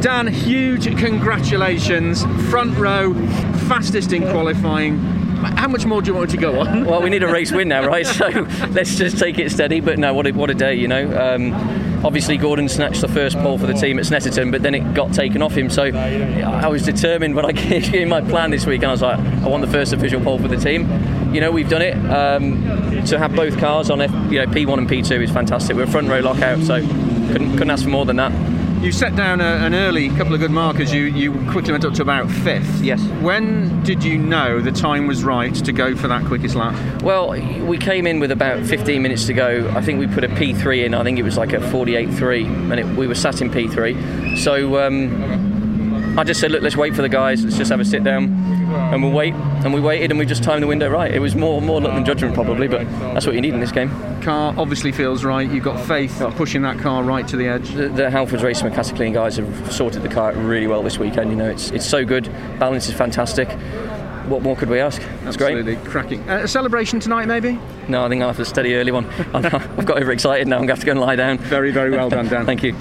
Dan, huge congratulations. Front row, fastest in qualifying. How much more do you want to go on? Well, we need a race win now, right? So let's just take it steady. But no, what a, what a day, you know. Um, obviously, Gordon snatched the first pole for the team at Snetterton, but then it got taken off him. So I was determined when I gave you my plan this week, and I was like, I want the first official pole for the team. You know, we've done it. Um, to have both cars on F, you know, P1 and P2 is fantastic. We're a front row lockout, so couldn't, couldn't ask for more than that. You set down a, an early couple of good markers. You you quickly went up to about fifth. Yes. When did you know the time was right to go for that quickest lap? Well, we came in with about 15 minutes to go. I think we put a P3 in. I think it was like a 48.3, and it, we were sat in P3. So um, I just said, look, let's wait for the guys. Let's just have a sit down, and we'll wait. And we waited, and we just timed the window right. It was more more luck than judgment probably, but that's what you need in this game. Car obviously feels right. You've got faith pushing that car right to the edge. The, the Halfords Racing Clean guys have sorted the car really well this weekend. You know, it's it's so good. Balance is fantastic. What more could we ask? It's Absolutely great. cracking. Uh, a celebration tonight, maybe? No, I think I'll have to steady early one. I've got overexcited now. I'm going to have to go and lie down. Very, very well done, Dan. Thank you.